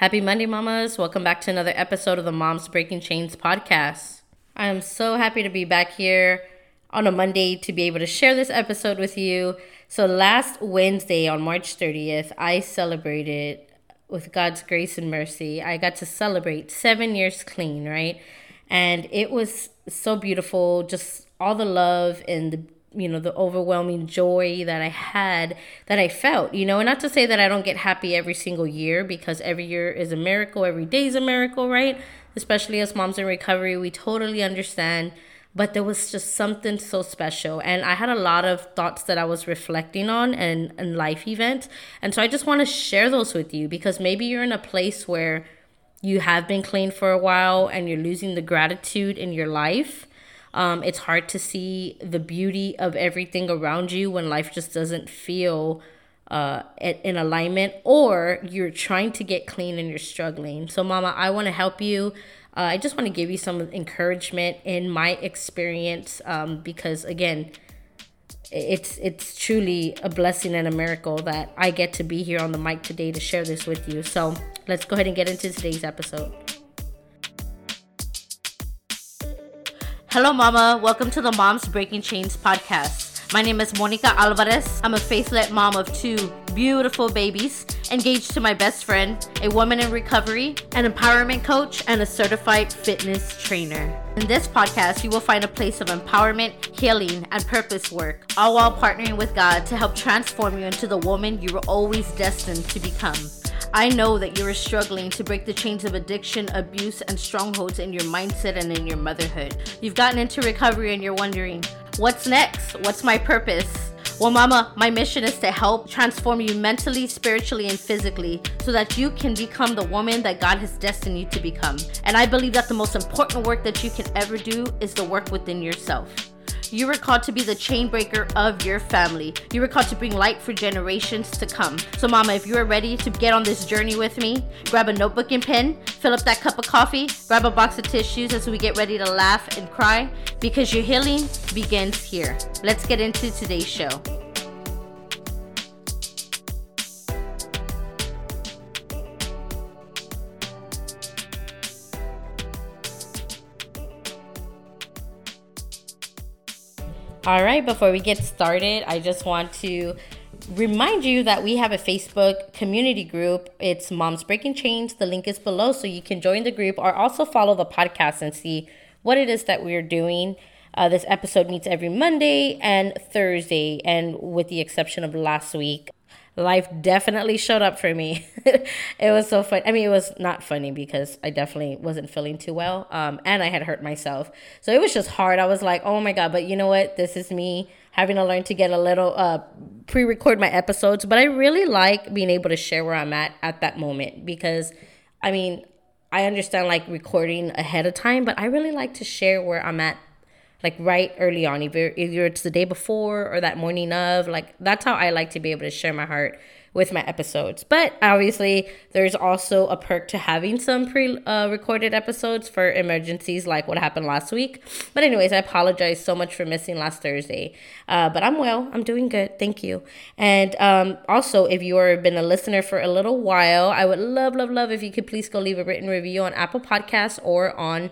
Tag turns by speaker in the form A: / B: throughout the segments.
A: Happy Monday, mamas. Welcome back to another episode of the Moms Breaking Chains podcast. I am so happy to be back here on a Monday to be able to share this episode with you. So, last Wednesday on March 30th, I celebrated with God's grace and mercy. I got to celebrate seven years clean, right? And it was so beautiful, just all the love and the you know the overwhelming joy that i had that i felt you know? And not to say that i don't get happy every single year because every year is a miracle every day is a miracle right? Especially as moms in recovery we totally understand. But there was just something so special. And i had a lot of thoughts that i was reflecting on and, and life events. And so i just want to share those with you because maybe you're in a place where you have been clean for a while and you're losing the gratitude in your life um, it's hard to see the beauty of everything around you when life just doesn't feel uh, in alignment, or you're trying to get clean and you're struggling. So, Mama, I want to help you. Uh, I just want to give you some encouragement in my experience um, because, again, it's it's truly a blessing and a miracle that I get to be here on the mic today to share this with you. So let's go ahead and get into today's episode. Hello, Mama. Welcome to the Moms Breaking Chains podcast. My name is Monica Alvarez. I'm a faith led mom of two beautiful babies, engaged to my best friend, a woman in recovery, an empowerment coach, and a certified fitness trainer. In this podcast, you will find a place of empowerment, healing, and purpose work, all while partnering with God to help transform you into the woman you were always destined to become. I know that you are struggling to break the chains of addiction, abuse, and strongholds in your mindset and in your motherhood. You've gotten into recovery and you're wondering, what's next? What's my purpose? Well, Mama, my mission is to help transform you mentally, spiritually, and physically so that you can become the woman that God has destined you to become. And I believe that the most important work that you can ever do is the work within yourself. You were called to be the chain breaker of your family. You were called to bring light for generations to come. So, Mama, if you are ready to get on this journey with me, grab a notebook and pen, fill up that cup of coffee, grab a box of tissues as we get ready to laugh and cry because your healing begins here. Let's get into today's show. All right, before we get started, I just want to remind you that we have a Facebook community group. It's Moms Breaking Chains. The link is below so you can join the group or also follow the podcast and see what it is that we're doing. Uh, this episode meets every Monday and Thursday, and with the exception of last week, life definitely showed up for me. it was so fun. I mean, it was not funny because I definitely wasn't feeling too well. Um, and I had hurt myself. So it was just hard. I was like, oh my God, but you know what? This is me having to learn to get a little, uh, pre record my episodes. But I really like being able to share where I'm at at that moment because, I mean, I understand like recording ahead of time, but I really like to share where I'm at like right early on, either either it's the day before or that morning of. Like that's how I like to be able to share my heart with my episodes. But obviously, there's also a perk to having some pre uh, recorded episodes for emergencies like what happened last week. But, anyways, I apologize so much for missing last Thursday. Uh, but I'm well, I'm doing good. Thank you. And um, also, if you have been a listener for a little while, I would love, love, love if you could please go leave a written review on Apple Podcasts or on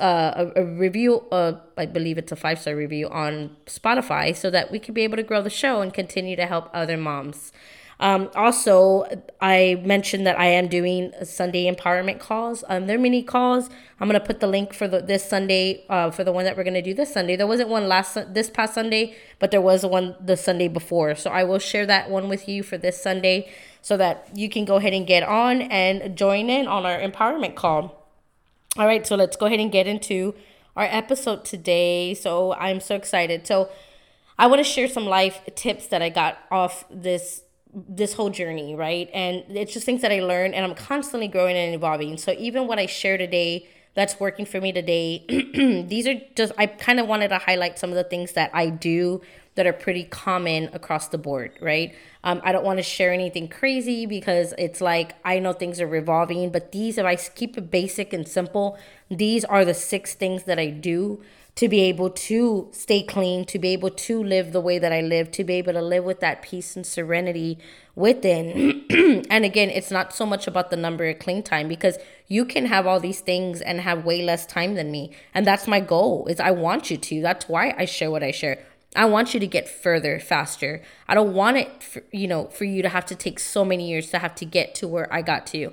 A: uh, a, a, review, uh, I believe it's a five star review on Spotify, so that we can be able to grow the show and continue to help other moms. Um, also, I mentioned that I am doing Sunday empowerment calls. Um, they're mini calls. I'm gonna put the link for the, this Sunday uh, for the one that we're gonna do this Sunday. There wasn't one last this past Sunday, but there was one the Sunday before. So I will share that one with you for this Sunday, so that you can go ahead and get on and join in on our empowerment call. All right, so let's go ahead and get into our episode today. So I'm so excited. So I want to share some life tips that I got off this this whole journey, right? And it's just things that I learned and I'm constantly growing and evolving. So even what I share today that's working for me today, these are just I kind of wanted to highlight some of the things that I do that are pretty common across the board, right? Um, I don't want to share anything crazy because it's like I know things are revolving, but these, if I keep it basic and simple, these are the six things that I do to be able to stay clean, to be able to live the way that I live, to be able to live with that peace and serenity within. and again, it's not so much about the number of clean time because you can have all these things and have way less time than me. And that's my goal is I want you to. That's why I share what I share. I want you to get further faster. I don't want it for, you know for you to have to take so many years to have to get to where I got to.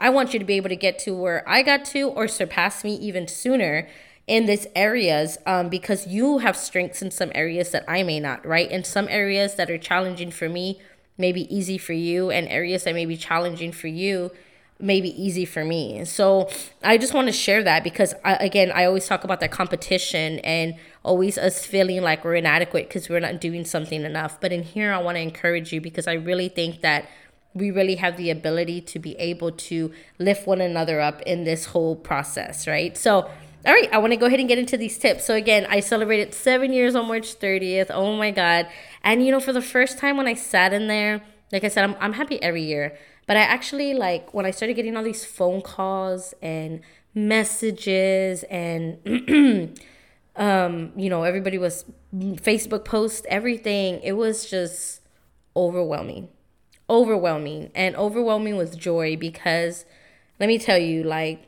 A: I want you to be able to get to where I got to or surpass me even sooner in these areas um, because you have strengths in some areas that I may not, right? In some areas that are challenging for me, maybe easy for you, and areas that may be challenging for you, maybe easy for me. So I just want to share that because, I, again, I always talk about that competition and always us feeling like we're inadequate because we're not doing something enough. But in here, I want to encourage you because I really think that we really have the ability to be able to lift one another up in this whole process, right? So, all right, I want to go ahead and get into these tips. So, again, I celebrated seven years on March 30th. Oh my God. And, you know, for the first time when I sat in there, like I said, I'm, I'm happy every year. But I actually, like, when I started getting all these phone calls and messages and, um, you know, everybody was Facebook posts, everything, it was just overwhelming. Overwhelming. And overwhelming with joy because let me tell you, like,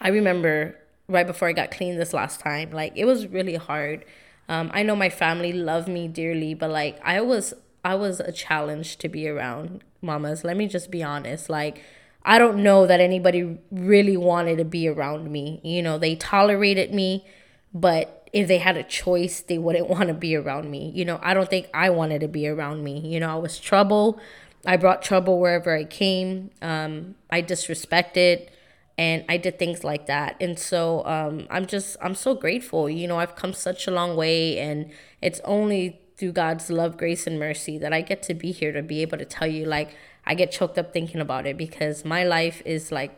A: I remember right before I got clean this last time. Like it was really hard. Um, I know my family love me dearly, but like I was I was a challenge to be around mamas. Let me just be honest. Like I don't know that anybody really wanted to be around me. You know, they tolerated me, but if they had a choice, they wouldn't want to be around me. You know, I don't think I wanted to be around me. You know, I was trouble. I brought trouble wherever I came. Um, I disrespected and I did things like that. And so um, I'm just I'm so grateful. You know, I've come such a long way, and it's only through God's love, grace, and mercy that I get to be here to be able to tell you. Like I get choked up thinking about it because my life is like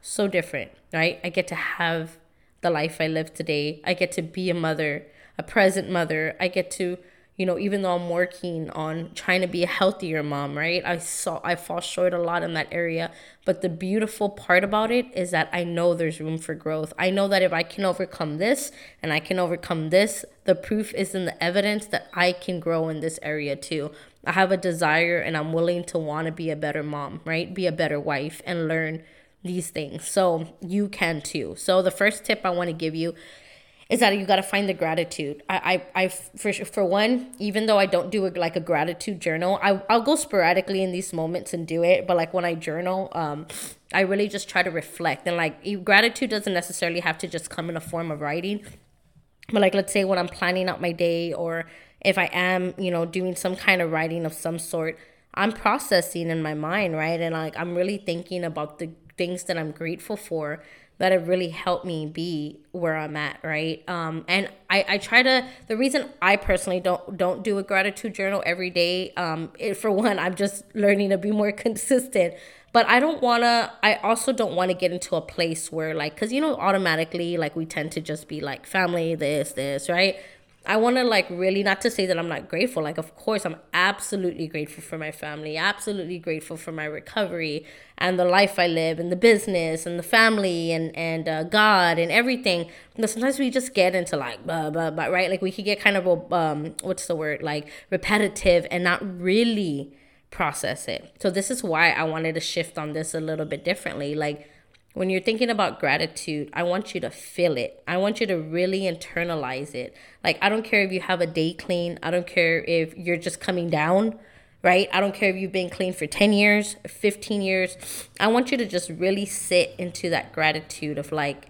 A: so different, right? I get to have the life I live today. I get to be a mother, a present mother. I get to you know even though i'm working on trying to be a healthier mom right? I saw i fall short a lot in that area. But the beautiful part about it is that i know there's room for growth. I know that if i can overcome this and i can overcome this the proof is in the evidence that i can grow in this area too. I have a desire and i'm willing to want to be a better mom right? Be a better wife and learn these things. So you can too. So the first tip i want to give you is that you got to find the gratitude. I, I, I, for for one, even though I don't do a, like a gratitude journal, I, I'll go sporadically in these moments and do it. But like when I journal, um, I really just try to reflect and like gratitude doesn't necessarily have to just come in a form of writing. But like, let's say when I'm planning out my day, or if I am, you know, doing some kind of writing of some sort, I'm processing in my mind, right? And like I'm really thinking about the things that I'm grateful for that have really helped me be where I'm at, right? Um, and I, I try to. The reason I personally don't don't do a gratitude journal every day, um, it, for one, I'm just learning to be more consistent. But I don't wanna. I also don't want to get into a place where like, cause you know, automatically like we tend to just be like family, this, this, right? I want to like really not to say that I'm not grateful. Like, of course, I'm absolutely grateful for my family, absolutely grateful for my recovery and the life I live and the business and the family and and uh, God and everything. But sometimes we just get into like blah blah blah, right? Like we could get kind of um, what's the word? Like repetitive and not really process it. So this is why I wanted to shift on this a little bit differently. Like when you're thinking about gratitude, I want you to feel it. I want you to really internalize it. Like, I don't care if you have a day clean, I don't care if you're just coming down, right? I don't care if you've been clean for 10 years, 15 years. I want you to just really sit into that gratitude of like,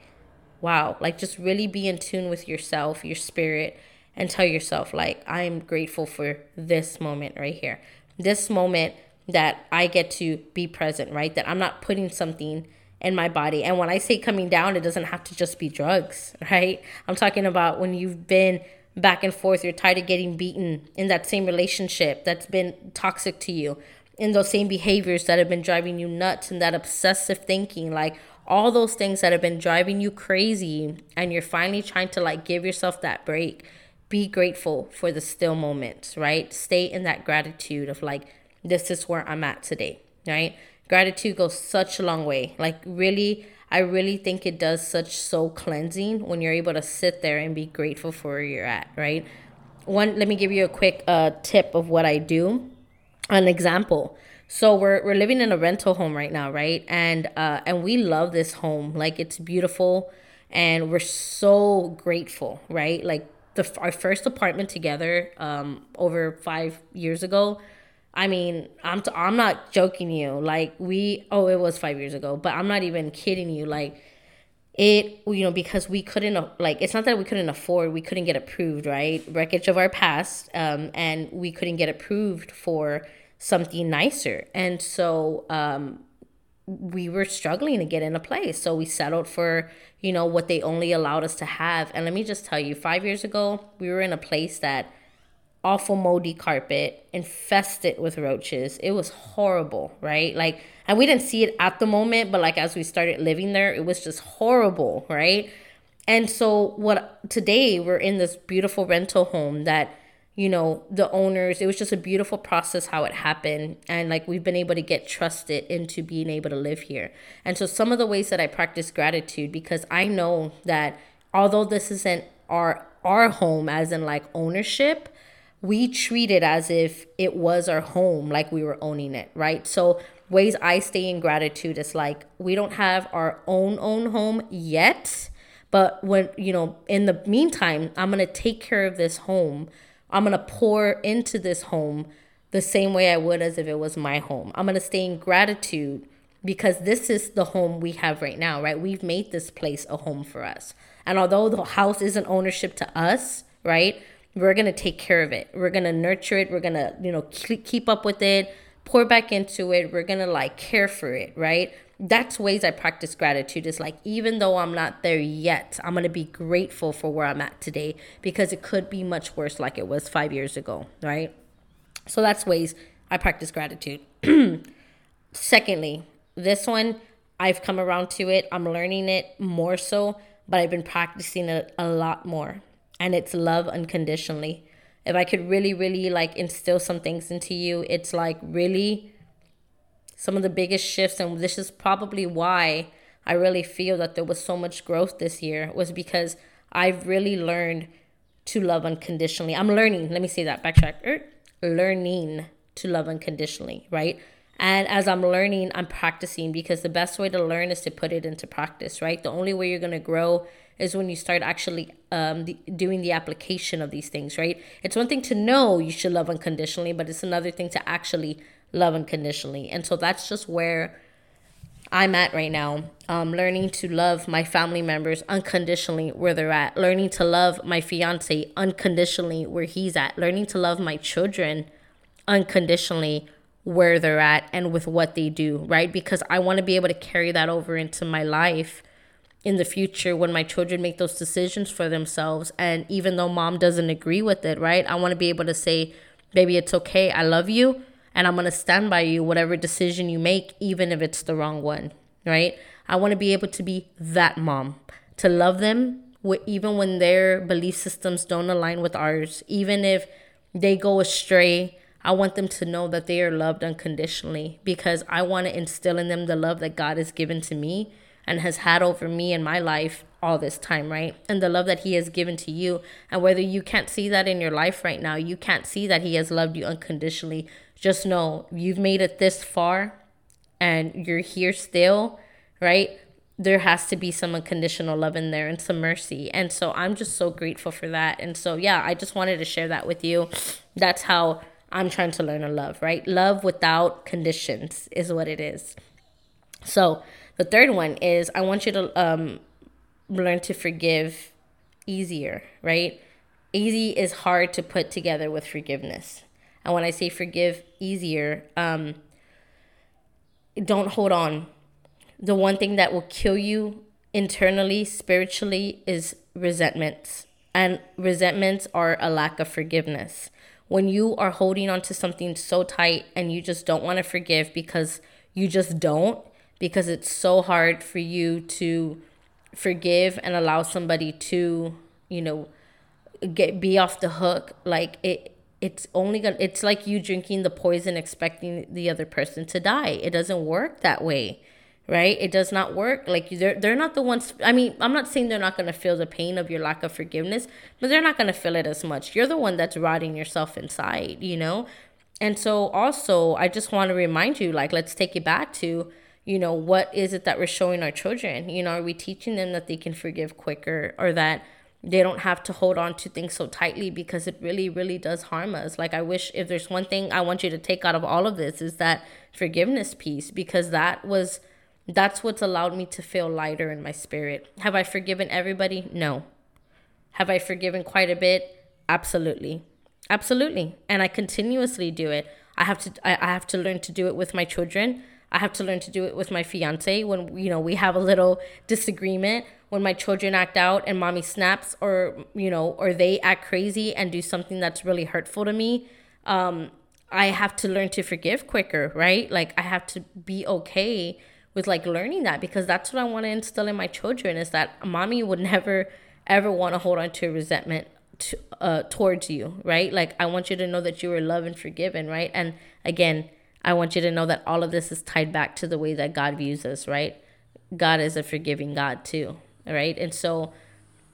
A: wow, like just really be in tune with yourself, your spirit, and tell yourself, like, I'm grateful for this moment right here. This moment that I get to be present, right? That I'm not putting something in my body. And when I say coming down, it doesn't have to just be drugs, right? I'm talking about when you've been back and forth, you're tired of getting beaten in that same relationship that's been toxic to you, in those same behaviors that have been driving you nuts, and that obsessive thinking, like all those things that have been driving you crazy, and you're finally trying to like give yourself that break. Be grateful for the still moments, right? Stay in that gratitude of like, this is where I'm at today, right? Gratitude goes such a long way. Like really, I really think it does such soul cleansing when you're able to sit there and be grateful for where you're at, right? One, let me give you a quick uh, tip of what I do. An example. So we're we're living in a rental home right now, right? And uh, and we love this home. Like it's beautiful, and we're so grateful, right? Like the our first apartment together, um, over five years ago I mean, I'm t- I'm not joking you. Like we oh it was 5 years ago, but I'm not even kidding you. Like it you know because we couldn't like it's not that we couldn't afford, we couldn't get approved, right? Wreckage of our past um and we couldn't get approved for something nicer. And so um we were struggling to get in a place. So we settled for, you know, what they only allowed us to have. And let me just tell you, 5 years ago, we were in a place that awful moldy carpet infested with roaches. It was horrible right? Like and we didn't see it at the moment but like as we started living there it was just horrible right? And so what today we're in this beautiful rental home that you know the owners it was just a beautiful process how it happened. And like we've been able to get trusted into being able to live here. And so some of the ways that i practice gratitude because i know that although this isn't our our home as in like ownership we treat it as if it was our home, like we were owning it, right? So, ways I stay in gratitude is like we don't have our own own home yet, but when you know, in the meantime, I'm gonna take care of this home. I'm gonna pour into this home the same way I would as if it was my home. I'm gonna stay in gratitude because this is the home we have right now, right? We've made this place a home for us. And although the house isn't ownership to us, right? We're going to take care of it. We're going to nurture it. We're going to, you know, keep up with it, pour back into it. We're going to like care for it, right? That's ways I practice gratitude. Is like, even though I'm not there yet, I'm going to be grateful for where I'm at today because it could be much worse like it was five years ago, right? So that's ways I practice gratitude. Secondly, this one, I've come around to it. I'm learning it more so, but I've been practicing it a lot more and it's love unconditionally. If I could really, really like instill some things into you, it's like really some of the biggest shifts, and this is probably why I really feel that there was so much growth this year, was because I've really learned to love unconditionally. I'm learning, let me say that, backtrack, er, learning to love unconditionally, right? And as I'm learning, I'm practicing because the best way to learn is to put it into practice, right? The only way you're going to grow is when you start actually um, the, doing the application of these things, right? It's one thing to know you should love unconditionally, but it's another thing to actually love unconditionally. And so that's just where I'm at right now. Um, learning to love my family members unconditionally where they're at. Learning to love my fiance unconditionally where he's at. Learning to love my children unconditionally where they're at and with what they do, right? Because I want to be able to carry that over into my life in the future when my children make those decisions for themselves. And even though mom doesn't agree with it, right? I want to be able to say, baby, it's okay. I love you. And I'm going to stand by you, whatever decision you make, even if it's the wrong one, right? I want to be able to be that mom, to love them even when their belief systems don't align with ours, even if they go astray. I want them to know that they are loved unconditionally because I want to instill in them the love that God has given to me and has had over me in my life all this time, right? And the love that He has given to you. And whether you can't see that in your life right now, you can't see that He has loved you unconditionally, just know you've made it this far and you're here still, right? There has to be some unconditional love in there and some mercy. And so I'm just so grateful for that. And so, yeah, I just wanted to share that with you. That's how I'm trying to learn to love, right? Love without conditions is what it is. So, the third one is I want you to um, learn to forgive easier, right? Easy is hard to put together with forgiveness. And when I say forgive easier, um, don't hold on. The one thing that will kill you internally, spiritually, is resentments. And resentments are a lack of forgiveness. When you are holding on to something so tight and you just don't want to forgive because you just don't, because it's so hard for you to forgive and allow somebody to, you know, get be off the hook. Like it it's only gonna it's like you drinking the poison expecting the other person to die. It doesn't work that way. right? It does not work. Like they're they're not the ones. I mean, I'm not saying they're not to feel the pain of your lack of forgiveness, but they're not to feel it as much. You're the one that's rotting yourself inside, you know. And so also, I just want to remind you, like, let's take it back to, you know, what is it that we're showing our children? You know, are we teaching them that they can forgive quicker or that they don't have to hold on to things so tightly because it really really does harm us? Like i wish if there's one thing i want you to take out of all of this is that forgiveness piece because that was that's what's allowed me to feel lighter in my spirit. Have i forgiven everybody? No. Have i forgiven quite a bit? Absolutely. Absolutely. And i continuously do it. I have to i, I have to learn to do it with my children I have to learn to do it with my fiance when you know we have a little disagreement when my children act out and mommy snaps or you know or they act crazy and do something that's really hurtful to me um I have to learn to forgive quicker, right? Like I have to be okay with like learning that because that's what I want to instill in my children is that mommy would never ever want to hold on to resentment to, uh, towards you, right? Like I want you to know that you are loved and forgiven, right? And again, I want you to know that all of this is tied back to the way that God views us, right? God is a forgiving God too, right? And so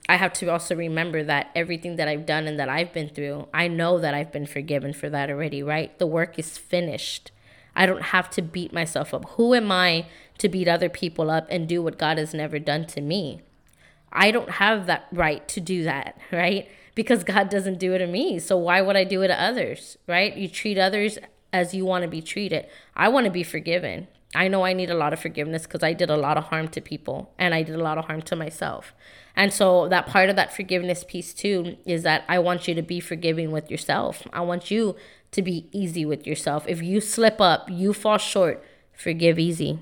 A: I have to also remember that everything that I've done and that I've been through, I know that I've been forgiven for that already, right? The work is finished. I don't have to beat myself up. Who am I to beat other people up and do what God has never done to me? I don't have that right to do that, right? Because God doesn't do it to me. So why would I do it to others, right? You treat others as you want to be treated. I want to be forgiven. I know I need a lot of forgiveness because I did a lot of harm to people and I did a lot of harm to myself. And so, that part of that forgiveness piece too is that I want you to be forgiving with yourself. I want you to be easy with yourself. If you slip up, you fall short, forgive easy.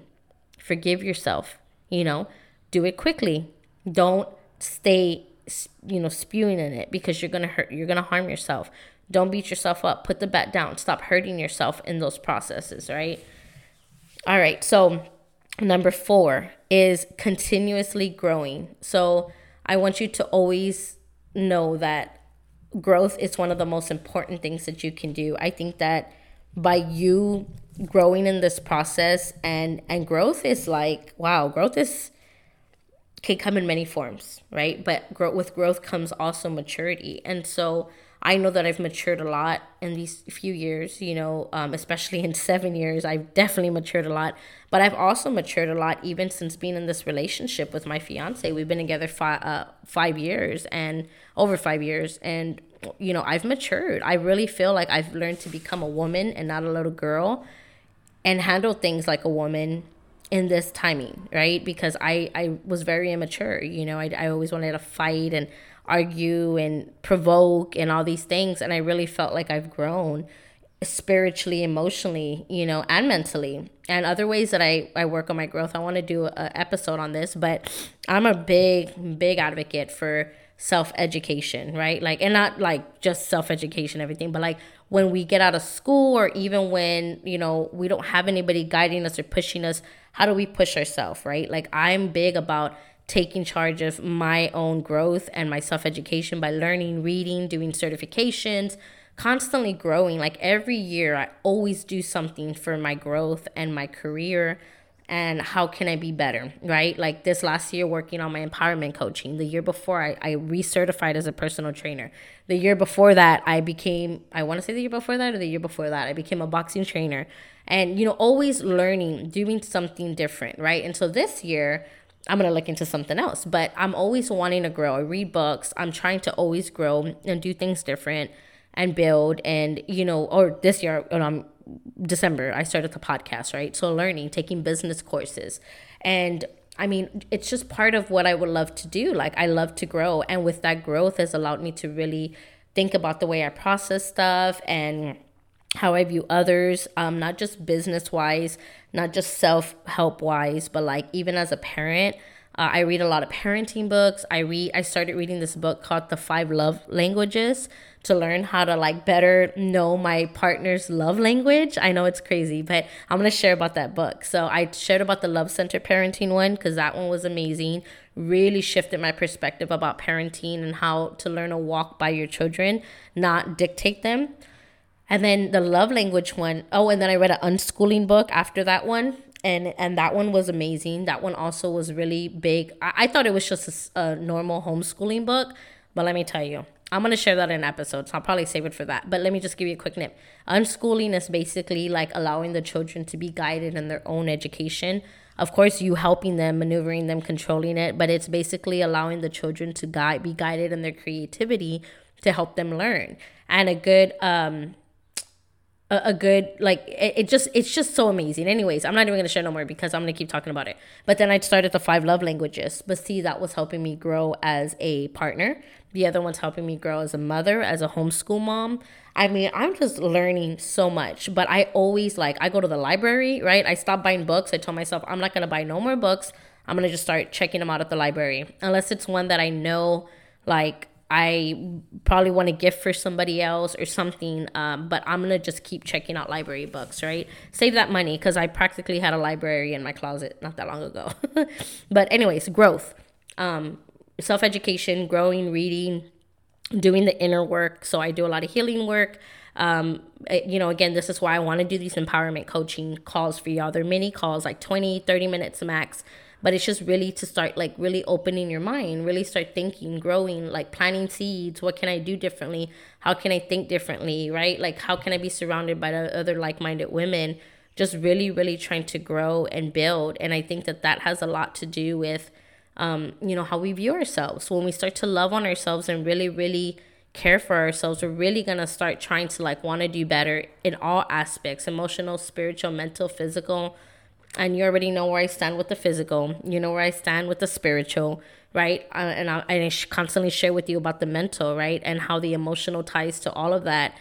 A: Forgive yourself, you know, do it quickly. Don't stay, you know, spewing in it because you're to hurt, you're to harm yourself. Don't beat yourself up. Put the bat down. Stop hurting yourself in those processes, right? All right. So, number four is continuously growing. So, I want you to always know that growth is one of the most important things that you can do. I think that by you growing in this process and and growth is like wow, growth is can come in many forms, right? But grow, with growth comes also maturity. And so I know that I've matured a lot in these few years, you know, um, especially in seven years. I've definitely matured a lot, but I've also matured a lot even since being in this relationship with my fiance. We've been together uh, five years and over five years. And, you know, I've matured. I really feel like I've learned to become a woman and not a little girl and handle things like a woman in this timing, right? Because I, I was very immature, you know, I, I always wanted to fight and argue and provoke and all these things. And I really felt like I've grown spiritually, emotionally, you know, and mentally. And other ways that I, I work on my growth, I want to do an episode on this, but I'm a big, big advocate for self education, right? Like, and not like just self education, everything, but like when we get out of school or even when, you know, we don't have anybody guiding us or pushing us, how do we push ourselves, right? Like, I'm big about taking charge of my own growth and my self education by learning, reading, doing certifications, constantly growing. Like every year, I always do something for my growth and my career. And how can I be better, right? Like this last year, working on my empowerment coaching. The year before, I, I recertified as a personal trainer. The year before that, I became, I want to say the year before that or the year before that, I became a boxing trainer. And, you know, always learning, doing something different, right? And so this year, I'm to look into something else. But I'm always wanting to grow. I read books. I'm trying to always grow and do things different and build. And, you know, or this year, um, December, I started the podcast, right? So learning, taking business courses. And I mean, it's just part of what I would love to do. Like, I love to grow. And with that growth has allowed me to really think about the way I process stuff and how I view others, um, not just business wise, not just self help wise, but like even as a parent. Uh, I read a lot of parenting books. I read. I started reading this book called The Five Love Languages to learn how to like better know my partner's love language. I know it's crazy, but I'm gonna share about that book. So I shared about the Love Center parenting one because that one was amazing. Really shifted my perspective about parenting and how to learn to walk by your children, not dictate them. And then the love language one, oh, and then I read an unschooling book after that one. And and that one was amazing. That one also was really big. I, I thought it was just a, a normal homeschooling book, but let me tell you, I'm gonna share that in episodes. I'll probably save it for that. But let me just give you a quick nip. Unschooling is basically like allowing the children to be guided in their own education. Of course, you helping them, maneuvering them, controlling it, but it's basically allowing the children to guide, be guided in their creativity to help them learn. And a good um, a, a good like it, it, just it's just so amazing. Anyways i'm not even gonna share no more because i'm gonna keep talking about it. But then i started the five love languages. But see that was helping me grow as a partner. The other one's helping me grow as a mother as a homeschool mom. I mean i'm just learning so much. But i always like i go to the library right? I stop buying books. I told myself i'm not gonna buy no more books. I'm gonna just start checking them out at the library. Unless it's one that i know like I probably want to gift for somebody else or something. Um, but I'm gonna just keep checking out library books, right? Save that money because I practically had a library in my closet not that long ago. but anyways, growth, um, self education, growing, reading, doing the inner work. So I do a lot of healing work. Um, eh, you know, again, this is why I want to do these empowerment coaching calls for y'all. They're mini calls, like 20, 30 minutes max but it's just really to start like really opening your mind really start thinking growing like planting seeds. What can i do differently? How can i think differently right? Like how can i be surrounded by other like-minded women? Just really really trying to grow and build. And i think that that has a lot to do with um, you know how we view ourselves. When we start to love on ourselves and really really care for ourselves we're really gonna start trying to like want to do better in all aspects emotional spiritual mental physical and you already know where I stand with the physical. You know where I stand with the spiritual, right? Uh, and I, and I constantly share with you about the mental, right? And how the emotional ties to all of that.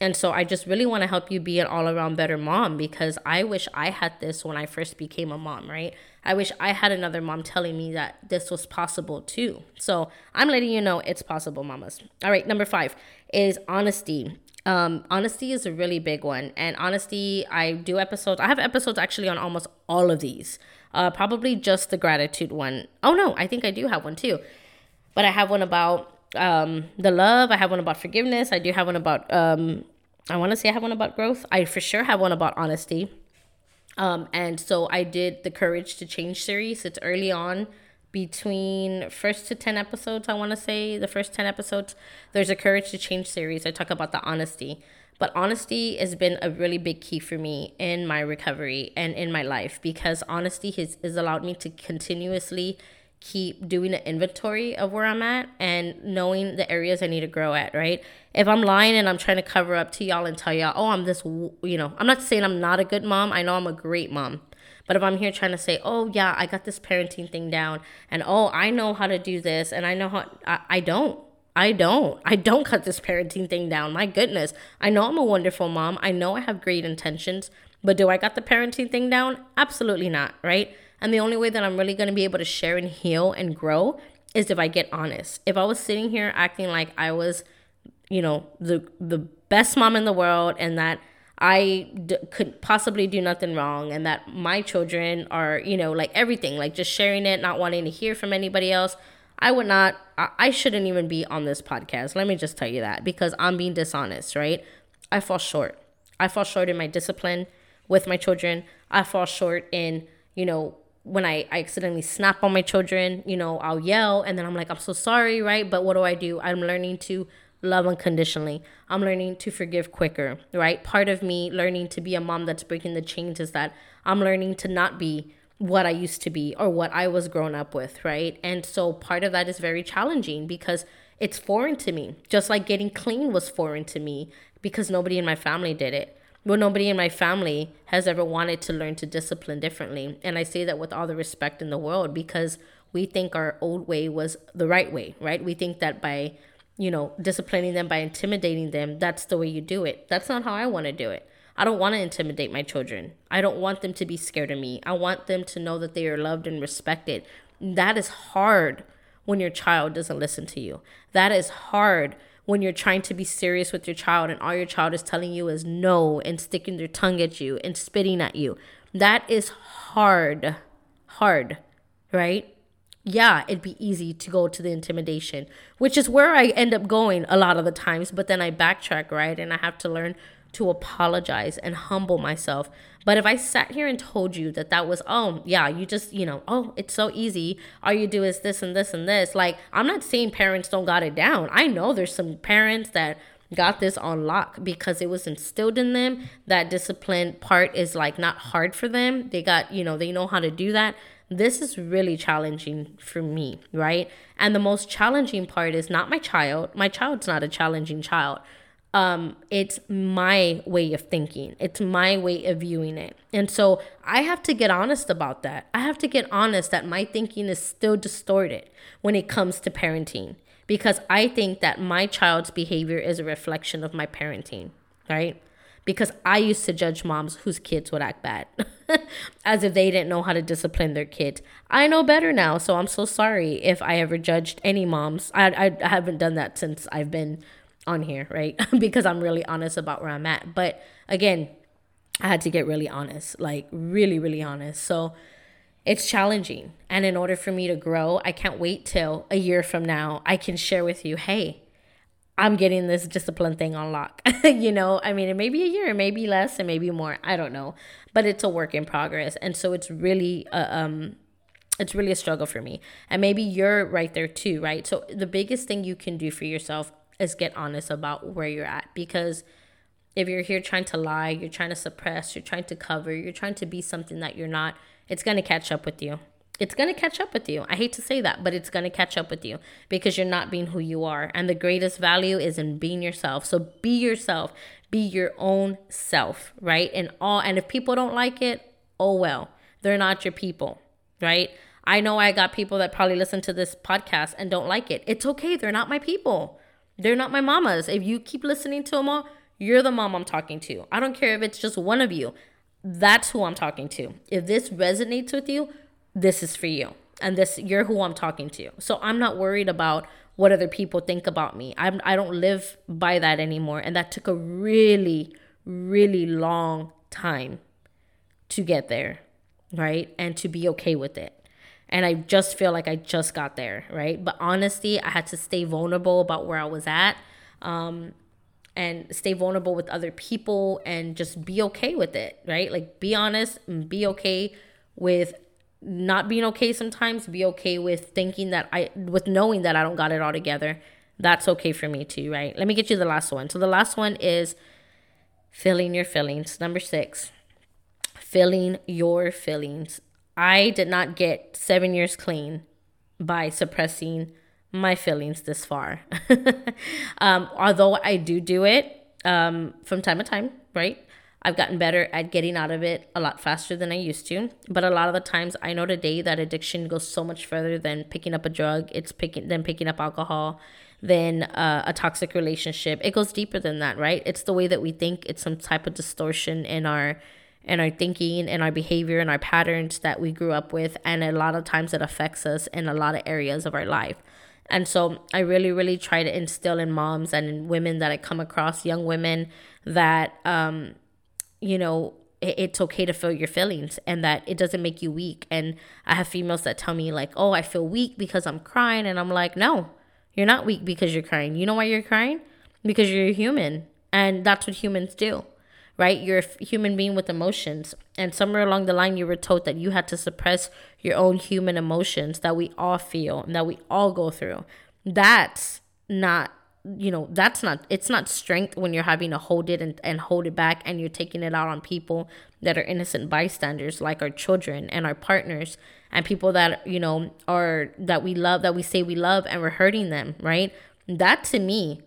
A: And so I just really want to help you be an all around better mom because I wish I had this when I first became a mom, right? I wish I had another mom telling me that this was possible too. So I'm letting you know it's possible, mamas. All right, number five is honesty um, honesty is a really big one. And honesty, I do episodes. I have episodes actually on almost all of these. Uh, probably just the gratitude one. Oh no, I think I do have one too. But I have one about um, the love. I have one about forgiveness. I do have one about. Um, I want to say I have one about growth. I for sure have one about honesty. Um, and so I did the courage to change series. It's early on between first to 10 episodes i want to say. The first 10 episodes there's a courage to change series. I talk about the honesty. But honesty has been a really big key for me in my recovery and in my life because honesty has, has allowed me to continuously keep doing an inventory of where i'm at and knowing the areas i need to grow at right? If i'm lying and i'm trying to cover up to y'all and tell y'all oh i'm this you know i'm not saying i'm not a good mom. I know i'm a great mom but if I'm here trying to say, oh, yeah, I got this parenting thing down, and oh, I know how to do this, and I know how, I, I don't. I don't. I don't cut this parenting thing down. My goodness. I know I'm a wonderful mom. I know I have great intentions, but do I got the parenting thing down? Absolutely not, right? And the only way that I'm really going to be able to share and heal and grow is if I get honest. If I was sitting here acting like I was, you know, the the best mom in the world and that I d- could possibly do nothing wrong and that my children are, you know, like everything, like just sharing it, not wanting to hear from anybody else. I would not, I, I shouldn't even be on this podcast. Let me just tell you that because I'm being dishonest, right? I fall short. I fall short in my discipline with my children. I fall short in, you know, when I, I accidentally snap on my children, you know, I'll yell and then I'm like, I'm so sorry, right? But what do I do? I'm learning to love unconditionally. I'm learning to forgive quicker, right? Part of me learning to be a mom that's breaking the chains is that I'm learning to not be what I used to be or what I was grown up with, right? And so part of that is very challenging because it's foreign to me. Just like getting clean was foreign to me because nobody in my family did it. Well, nobody in my family has ever wanted to learn to discipline differently. And I say that with all the respect in the world because we think our old way was the right way, right? We think that by you know, disciplining them by intimidating them, that's the way you do it. That's not how I want to do it. I don't want to intimidate my children. I don't want them to be scared of me. I want them to know that they are loved and respected. That is hard when your child doesn't listen to you. That is hard when you're trying to be serious with your child and all your child is telling you is no and sticking their tongue at you and spitting at you. That is hard. Hard, right? Yeah, it'd be easy to go to the intimidation, which is where I end up going a lot of the times. But then I backtrack, right? And I have to learn to apologize and humble myself But if I sat here and told you that that was, oh, yeah, you just, you know, oh, it's so easy. All you do is this and this and this. Like, I'm not saying parents don't got it down. I know there's some parents that got this on lock because it was instilled in them. That discipline part is like not hard for them. They got, you know, they know how to do that. This is really challenging for me, right? And the most challenging part is not my child. My child's not a challenging child um, it's my way of thinking. It's my way of viewing it. And so I have to get honest about that. I have to get honest that my thinking is still distorted when it comes to parenting because I think that my child's behavior is a reflection of my parenting, right? Because I used to judge moms whose kids would act bad as if they didn't know how to discipline their kids. I know better now, so I'm so sorry if I ever judged any moms. I, I haven't done that since I've been on here, right? because I'm really honest about where I'm at. But again, I had to get really honest, like really, really honest. So it's challenging. And in order for me to grow, I can't wait till a year from now I can share with you, hey, I'm getting this discipline thing on lock. you know, I mean, it may be a year, it may be less, it may be more. I don't know. But it's a work in progress. And so it's really, uh, um, it's really a struggle for me. And maybe you're right there too, right? So the biggest thing you can do for yourself is get honest about where you're at because if you're here trying to lie, you're trying to suppress, you're trying to cover, you're trying to be something that you're not, it's going to catch up with you. It's going to catch up with you. I hate to say that, but it's going to catch up with you because you're not being who you are. And the greatest value is in being yourself. So be yourself, be your own self, right? And all and if people don't like it, oh well. They're not your people, right? I know I got people that probably listen to this podcast and don't like it. It's okay. They're not my people. They're not my mamas. If you keep listening to them all, you're the mom I'm talking to. I don't care if it's just one of you. That's who I'm talking to. If this resonates with you, this is for you. And this you're who I'm talking to. So I'm not worried about what other people think about me. I'm I don't live by that anymore. And that took a really, really long time to get there, right? And to be okay with it and I just feel like I just got there, right? But honestly, I had to stay vulnerable about where I was at. Um, and stay vulnerable with other people and just be okay with it, right? Like be honest and be okay with not being okay sometimes, be okay with thinking that I with knowing that I don't got it all together. That's okay for me too, right? Let me get you the last one. So the last one is feeling your feelings. Number 6. Feeling your feelings. I did not get seven years clean by suppressing my feelings this far. um, although I do do it um, from time to time, right? I've gotten better at getting out of it a lot faster than I used to. But a lot of the times, I know today that addiction goes so much further than picking up a drug. It's picking than picking up alcohol, than uh, a toxic relationship. It goes deeper than that, right? It's the way that we think. It's some type of distortion in our and our thinking and our behavior and our patterns that we grew up with. And a lot of times it affects us in a lot of areas of our life. And so I really, really try to instill in moms and in women that I come across, young women, that, um, you know, it's okay to feel your feelings and that it doesn't make you weak. And I have females that tell me, like, oh, I feel weak because I'm crying. And I'm like, no, you're not weak because you're crying. You know why you're crying? Because you're a human. And that's what humans do right? You're a human being with emotions. And somewhere along the line, you were told that you had to suppress your own human emotions that we all feel and that we all go through. That's not you know that's not it's not strength when you're having to hold it and, and hold it back and you're taking it out on people that are innocent bystanders like our children and our partners and people that you know are that we love that we say we love and we're hurting them right that to me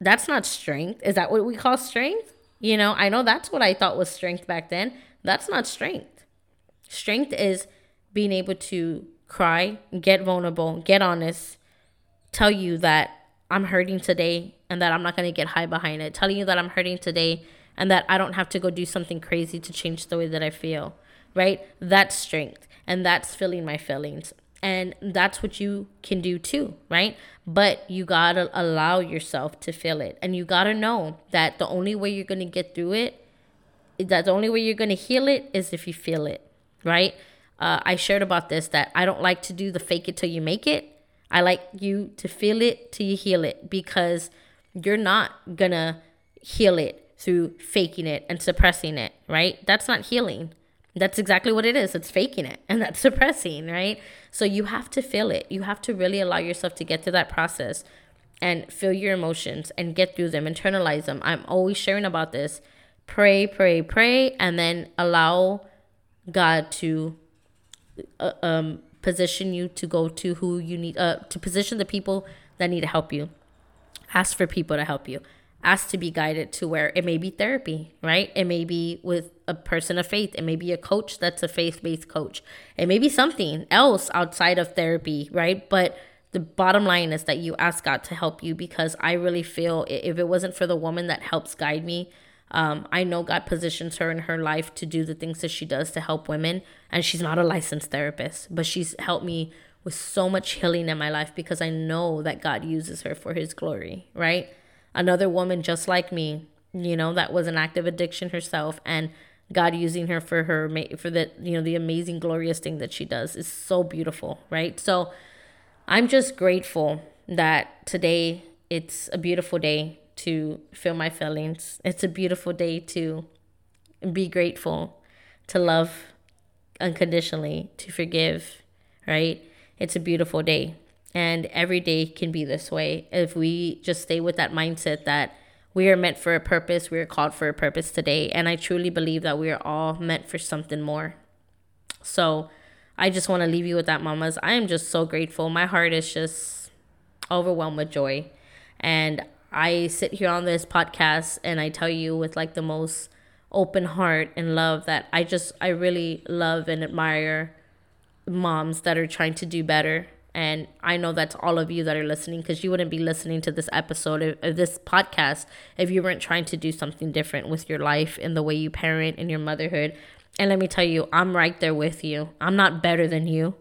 A: that's not strength is that what we call strength you know, I know that's what I thought was strength back then. That's not strength. Strength is being able to cry, get vulnerable, get honest, tell you that I'm hurting today and that I'm not going to get high behind it. Telling you that I'm hurting today and that I don't have to go do something crazy to change the way that I feel, right? That's strength and that's feeling my feelings. And that's what you can do too, right? But you gotta allow yourself to feel it. And you gotta know that the only way you're gonna get through it, that the only way you're gonna heal it is if you feel it, right? Uh, I shared about this that I don't like to do the fake it till you make it. I like you to feel it till you heal it because you're not gonna heal it through faking it and suppressing it, right? That's not healing. That's exactly what it is. It's faking it and that's suppressing, right? So you have to feel it. You have to really allow yourself to get through that process and feel your emotions and get through them, internalize them. I'm always sharing about this. Pray, pray, pray, and then allow God to uh, um, position you to go to who you need, uh, to position the people that need to help you. Ask for people to help you. Ask to be guided to where it may be therapy, right? It may be with a person of faith. It may be a coach that's a faith based coach. It may be something else outside of therapy, right? But the bottom line is that you ask God to help you because I really feel if it wasn't for the woman that helps guide me, um, I know God positions her in her life to do the things that she does to help women. And she's not a licensed therapist, but she's helped me with so much healing in my life because I know that God uses her for his glory, right? Another woman just like me, you know, that was an active addiction herself and God using her for her for the you know the amazing glorious thing that she does is so beautiful, right? So I'm just grateful that today it's a beautiful day to feel my feelings. It's a beautiful day to be grateful, to love unconditionally, to forgive, right? It's a beautiful day. And every day can be this way if we just stay with that mindset that we are meant for a purpose, we are called for a purpose today. And I truly believe that we are all meant for something more. So, I just want to leave you with that, mamas. I am just so grateful. My heart is just overwhelmed with joy. And I sit here on this podcast and I tell you with like the most open heart and love that I just, I really love and admire moms that are trying to do better. And I know that's all of you that are listening because you wouldn't be listening to this episode of, this podcast if you weren't trying to do something different with your life and the way you parent and your motherhood. And let me tell you, I'm right there with you. I'm not better than you,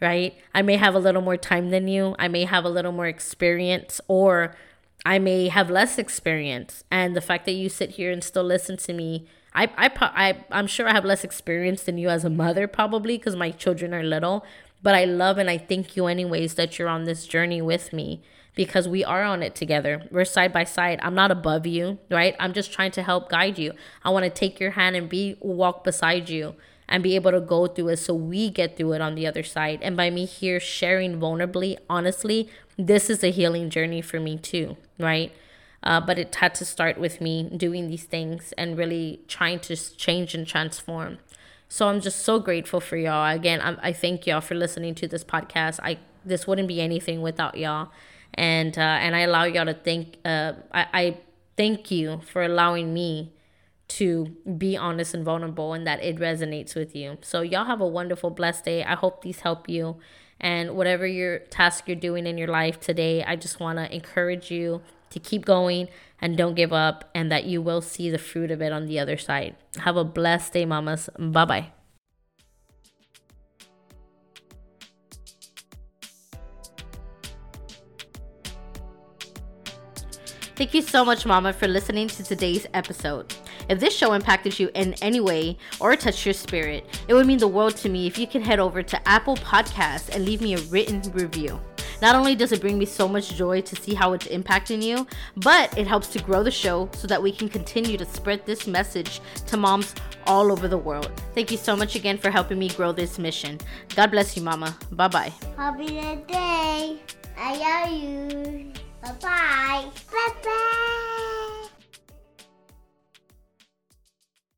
A: right? I may have a little more time than you. I may have a little more experience, or I may have less experience. And the fact that you sit here and still listen to me, I, I, I, I'm sure I have less experience than you as a mother, probably because my children are little. But I love and I thank you, anyways, that you're on this journey with me because we are on it together. We're side by side. I'm not above you, right? I'm just trying to help guide you. I want to take your hand and be walk beside you and be able to go through it so we get through it on the other side. And by me here sharing vulnerably, honestly, this is a healing journey for me too, right? Uh, but it had to start with me doing these things and really trying to change and transform. So I'm just so grateful for y'all. Again, I, I thank y'all for listening to this podcast. I this wouldn't be anything without y'all and uh, and I allow y'all to think. Uh, I, I thank you for allowing me to be honest and vulnerable, and that it resonates with you. So y'all have a wonderful, blessed day. I hope these help you, and whatever your task you're doing in your life today, I just want to encourage you to keep going and don't give up, and that you will see the fruit of it on the other side. Have a blessed day, mamas. Bye bye. Thank you so much, Mama, for listening to today's episode. If this show impacted you in any way or touched your spirit, it would mean the world to me if you can head over to Apple Podcasts and leave me a written review. Not only does it bring me so much joy to see how it's impacting you, but it helps to grow the show so that we can continue to spread this message to moms all over the world. Thank you so much again for helping me grow this mission. God bless you, Mama. Bye bye.
B: Happy day. I love you. Bye bye. Bye bye.